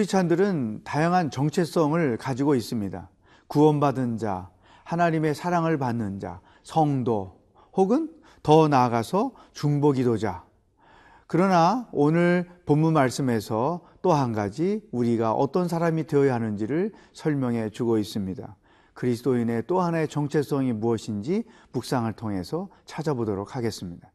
크리스찬들은 다양한 정체성을 가지고 있습니다. 구원받은 자, 하나님의 사랑을 받는 자, 성도, 혹은 더 나아가서 중보기도자. 그러나 오늘 본문 말씀에서 또 한 가지 우리가 어떤 사람이 되어야 하는지를 설명해 주고 있습니다. 그리스도인의 또 하나의 정체성이 무엇인지 묵상을 통해서 찾아보도록 하겠습니다.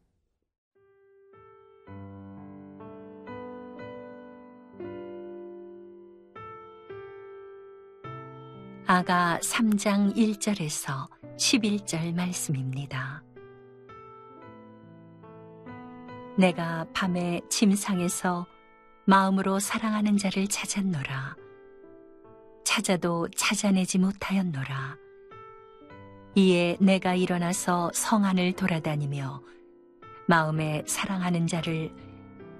아가 3장 1절에서 11절 말씀입니다. 내가 밤에 침상에서 마음으로 사랑하는 자를 찾았노라. 찾아도 찾아내지 못하였노라. 이에 내가 일어나서 성안을 돌아다니며 마음에 사랑하는 자를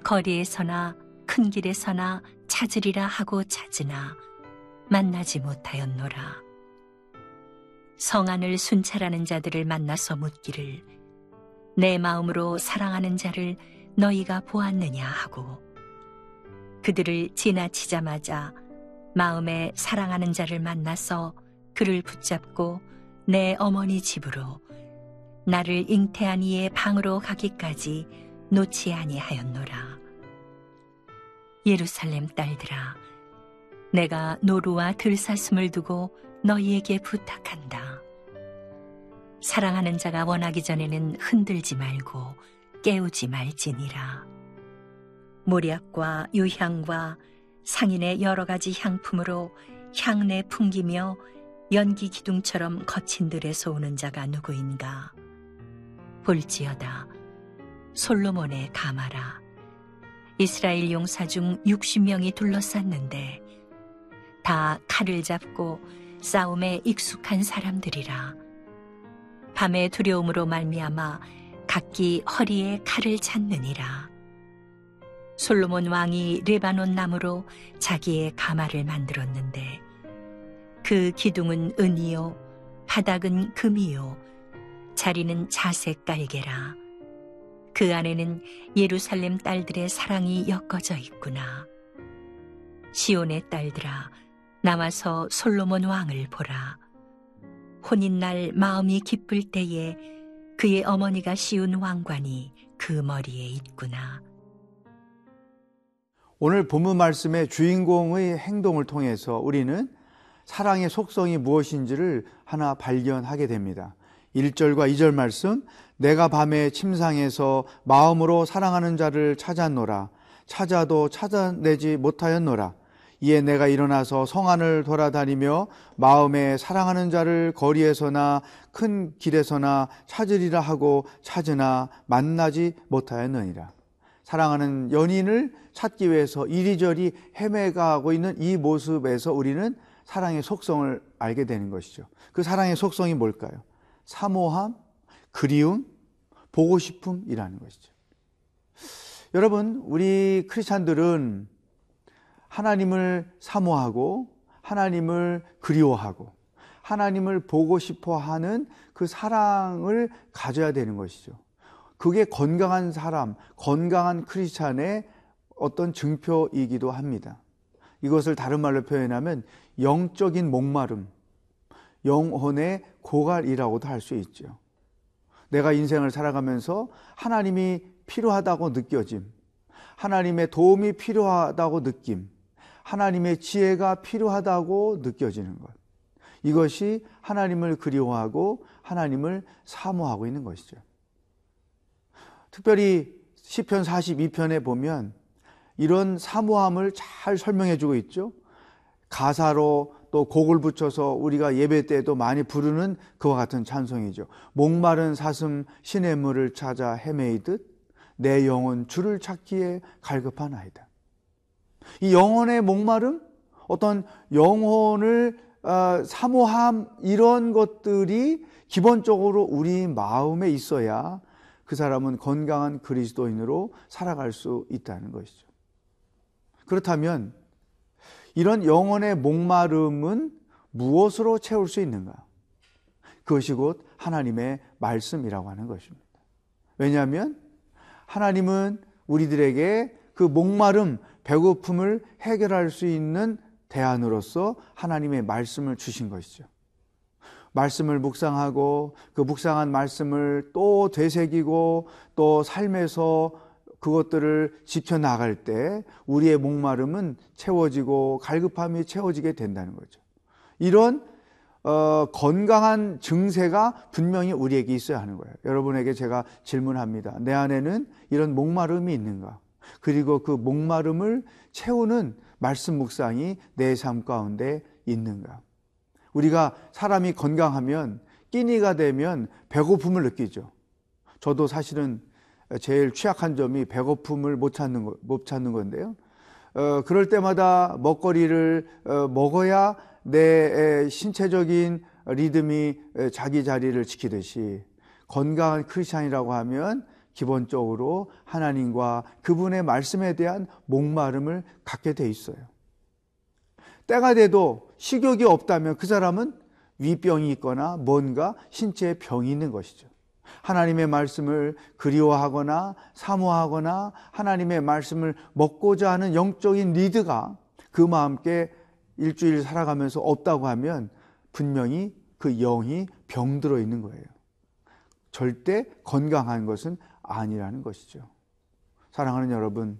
거리에서나 큰 길에서나 찾으리라 하고 찾으나 만나지 못하였노라. 성안을 순찰하는 자들을 만나서 묻기를 내 마음으로 사랑하는 자를 너희가 보았느냐 하고 그들을 지나치자마자 마음에 사랑하는 자를 만나서 그를 붙잡고 내 어머니 집으로 나를 잉태한 이의 방으로 가기까지 놓지 아니하였노라. 예루살렘 딸들아 내가 노루와 들사슴을 두고 너희에게 부탁한다. 사랑하는 자가 원하기 전에는 흔들지 말고 깨우지 말지니라. 모략과 유향과 상인의 여러 가지 향품으로 향내 풍기며 연기 기둥처럼 거친 들에서 오는 자가 누구인가? 볼지어다. 솔로몬의 가마라. 이스라엘 용사 중 60명이 둘러쌌는데 다 칼을 잡고 싸움에 익숙한 사람들이라. 밤의 두려움으로 말미암아 각기 허리에 칼을 찾느니라. 솔로몬 왕이 레바논 나무로 자기의 가마를 만들었는데 그 기둥은 은이요 바닥은 금이요 자리는 자색 깔개라. 그 안에는 예루살렘 딸들의 사랑이 엮어져 있구나. 시온의 딸들아 나와서 솔로몬 왕을 보라. 혼인날 마음이 기쁠 때에 그의 어머니가 씌운 왕관이 그 머리에 있구나. 오늘 본문 말씀의 주인공의 행동을 통해서 우리는 사랑의 속성이 무엇인지를 하나 발견하게 됩니다. 1절과 2절 말씀, 내가 밤에 침상에서 마음으로 사랑하는 자를 찾았노라. 찾아도 찾아내지 못하였노라. 이에 내가 일어나서 성안을 돌아다니며 마음에 사랑하는 자를 거리에서나 큰 길에서나 찾으리라 하고 찾으나 만나지 못하였느니라. 사랑하는 연인을 찾기 위해서 이리저리 헤매가고 있는 이 모습에서 우리는 사랑의 속성을 알게 되는 것이죠. 그 사랑의 속성이 뭘까요? 사모함, 그리움, 보고 싶음이라는 것이죠. 여러분, 우리 크리스찬들은 하나님을 사모하고 하나님을 그리워하고 하나님을 보고 싶어 하는 그 사랑을 가져야 되는 것이죠. 그게 건강한 사람, 건강한 크리스찬의 어떤 증표이기도 합니다. 이것을 다른 말로 표현하면 영적인 목마름, 영혼의 고갈이라고도 할 수 있죠. 내가 인생을 살아가면서 하나님이 필요하다고 느껴짐, 하나님의 도움이 필요하다고 느낌, 하나님의 지혜가 필요하다고 느껴지는 것. 이것이 하나님을 그리워하고 하나님을 사모하고 있는 것이죠. 특별히 시편 42편에 보면 이런 사모함을 잘 설명해 주고 있죠. 가사로 또 곡을 붙여서 우리가 예배 때도 많이 부르는 그와 같은 찬송이죠. 목마른 사슴 시냇물을 찾아 헤매이듯 내 영혼 주를 찾기에 갈급하나이다. 이 영혼의 목마름, 어떤 영혼을 어, 사모함 이런 것들이 기본적으로 우리 마음에 있어야 그 사람은 건강한 그리스도인으로 살아갈 수 있다는 것이죠. 그렇다면 이런 영혼의 목마름은 무엇으로 채울 수 있는가? 그것이 곧 하나님의 말씀이라고 하는 것입니다. 왜냐하면 하나님은 우리들에게 그 목마름, 배고픔을 해결할 수 있는 대안으로서 하나님의 말씀을 주신 것이죠. 말씀을 묵상하고 그 묵상한 말씀을 또 되새기고 또 삶에서 그것들을 지켜나갈 때 우리의 목마름은 채워지고 갈급함이 채워지게 된다는 거죠. 이런 어, 건강한 증세가 분명히 우리에게 있어야 하는 거예요. 여러분에게 제가 질문합니다. 내 안에는 이런 목마름이 있는가? 그리고 그 목마름을 채우는 말씀 묵상이 내 삶 가운데 있는가? 우리가 사람이 건강하면 끼니가 되면 배고픔을 느끼죠. 저도 사실은 제일 취약한 점이 배고픔을 못 찾는 거, 못 찾는 건데요. 어, 그럴 때마다 먹거리를 어, 먹어야 내 신체적인 리듬이 자기 자리를 지키듯이 건강한 크리스찬이라고 하면 기본적으로 하나님과 그분의 말씀에 대한 목마름을 갖게 돼 있어요. 때가 돼도 식욕이 없다면 그 사람은 위병이 있거나 뭔가 신체에 병이 있는 것이죠. 하나님의 말씀을 그리워하거나 사모하거나 하나님의 말씀을 먹고자 하는 영적인 리드가 그 마음께 일주일 살아가면서 없다고 하면 분명히 그 영이 병들어 있는 거예요. 절대 건강한 것은 아니라는 것이죠. 사랑하는 여러분,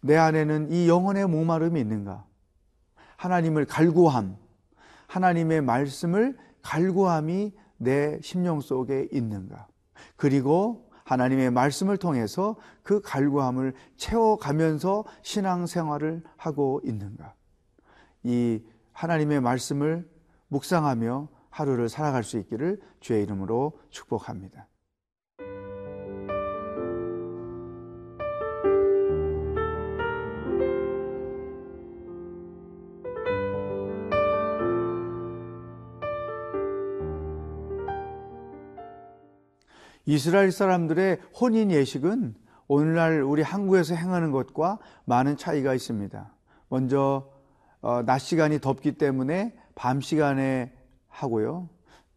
내 안에는 이 영혼의 목마름이 있는가? 하나님을 갈구함, 하나님의 말씀을 갈구함이 내 심령 속에 있는가? 그리고 하나님의 말씀을 통해서 그 갈구함을 채워가면서 신앙 생활을 하고 있는가? 이 하나님의 말씀을 묵상하며 하루를 살아갈 수 있기를 주의 이름으로 축복합니다. 이스라엘 사람들의 혼인 예식은 오늘날 우리 한국에서 행하는 것과 많은 차이가 있습니다. 먼저 어, 낮 시간이 덥기 때문에 밤 시간에 하고요.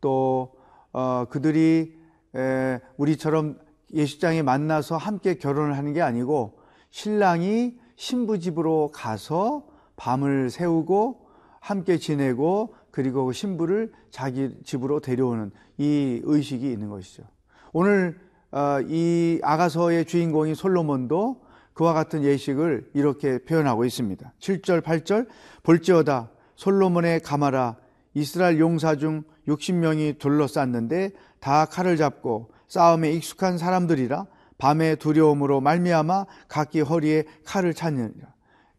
또 어, 그들이 에, 우리처럼 예식장에 만나서 함께 결혼을 하는 게 아니고 신랑이 신부 집으로 가서 밤을 세우고 함께 지내고 그리고 신부를 자기 집으로 데려오는 이 의식이 있는 것이죠. 오늘 어, 이 아가서의 주인공인 솔로몬도 그와 같은 예식을 이렇게 표현하고 있습니다. 7절, 8절 볼지어다 솔로몬의 가마라 이스라엘 용사 중 60명이 둘러쌌는데 다 칼을 잡고 싸움에 익숙한 사람들이라 밤의 두려움으로 말미암아 각기 허리에 칼을 찾느니라.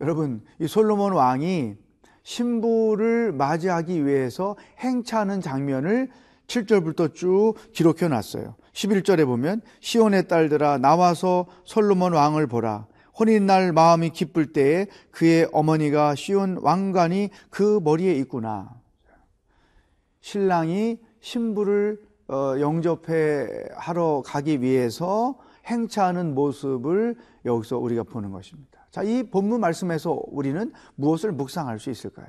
여러분, 이 솔로몬 왕이 신부를 맞이하기 위해서 행차하는 장면을 7절부터 쭉 기록해 놨어요. 11절에 보면 시온의 딸들아 나와서 솔로몬 왕을 보라. 혼인날 마음이 기쁠 때에 그의 어머니가 시온 왕관이 그 머리에 있구나. 신랑이 신부를 어, 영접해 하러 가기 위해서 행차하는 모습을 여기서 우리가 보는 것입니다. 자, 이 본문 말씀에서 우리는 무엇을 묵상할 수 있을까요?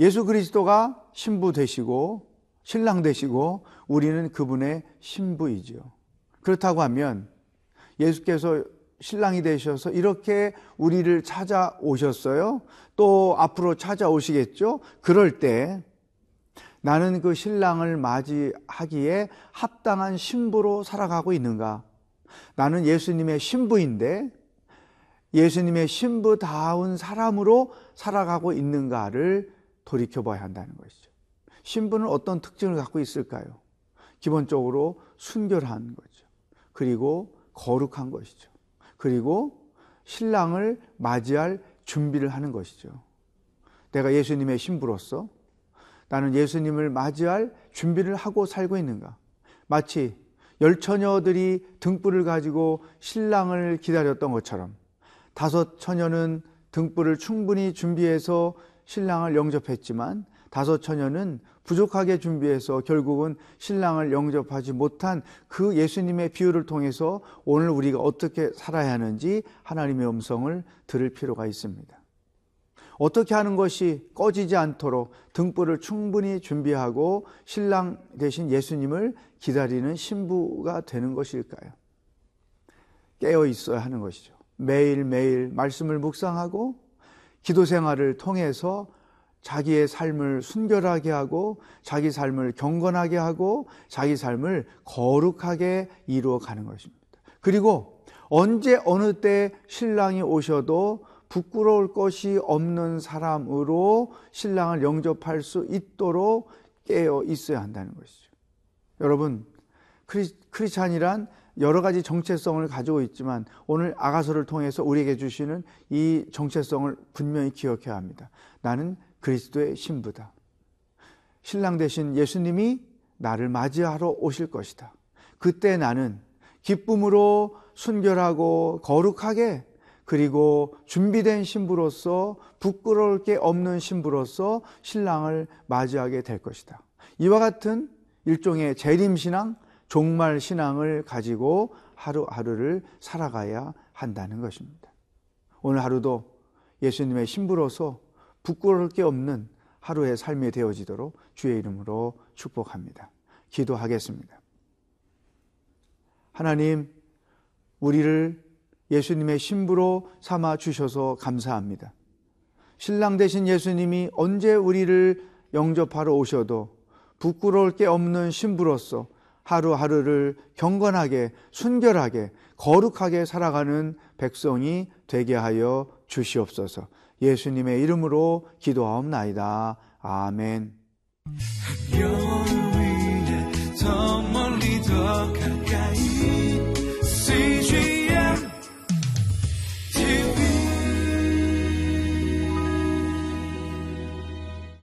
예수 그리스도가 신부 되시고 신랑 되시고 우리는 그분의 신부이지요. 그렇다고 하면 예수께서 신랑이 되셔서 이렇게 우리를 찾아오셨어요. 또 앞으로 찾아오시겠죠. 그럴 때 나는 그 신랑을 맞이하기에 합당한 신부로 살아가고 있는가? 나는 예수님의 신부인데 예수님의 신부다운 사람으로 살아가고 있는가를 돌이켜봐야 한다는 것이죠. 신부는 어떤 특징을 갖고 있을까요? 기본적으로 순결한 거죠. 그리고 거룩한 것이죠. 그리고 신랑을 맞이할 준비를 하는 것이죠. 내가 예수님의 신부로서 나는 예수님을 맞이할 준비를 하고 살고 있는가? 마치 열 처녀들이 등불을 가지고 신랑을 기다렸던 것처럼 다섯 처녀는 등불을 충분히 준비해서 신랑을 영접했지만 다섯 처녀는 부족하게 준비해서 결국은 신랑을 영접하지 못한 그 예수님의 비유를 통해서 오늘 우리가 어떻게 살아야 하는지 하나님의 음성을 들을 필요가 있습니다. 어떻게 하는 것이 꺼지지 않도록 등불을 충분히 준비하고 신랑 대신 예수님을 기다리는 신부가 되는 것일까요? 깨어 있어야 하는 것이죠. 매일매일 말씀을 묵상하고 기도 생활을 통해서 자기의 삶을 순결하게 하고 자기 삶을 경건하게 하고 자기 삶을 거룩하게 이루어 가는 것입니다. 그리고 언제 어느 때 신랑이 오셔도 부끄러울 것이 없는 사람으로 신랑을 영접할 수 있도록 깨어 있어야 한다는 것이죠. 여러분, 크리, 크리스찬이란 여러 가지 정체성을 가지고 있지만 오늘 아가서를 통해서 우리에게 주시는 이 정체성을 분명히 기억해야 합니다. 나는 그리스도의 신부다. 신랑 되신 예수님이 나를 맞이하러 오실 것이다. 그때 나는 기쁨으로 순결하고 거룩하게 그리고 준비된 신부로서 부끄러울 게 없는 신부로서 신랑을 맞이하게 될 것이다. 이와 같은 일종의 재림신앙, 종말신앙을 가지고 하루하루를 살아가야 한다는 것입니다. 오늘 하루도 예수님의 신부로서 부끄러울 게 없는 하루의 삶이 되어지도록 주의 이름으로 축복합니다. 기도하겠습니다. 하나님, 우리를 예수님의 신부로 삼아 주셔서 감사합니다. 신랑 되신 예수님이 언제 우리를 영접하러 오셔도 부끄러울 게 없는 신부로서 하루하루를 경건하게, 순결하게, 거룩하게 살아가는 백성이 되게 하여 주시옵소서. 예수님의 이름으로 기도하옵나이다. 아멘.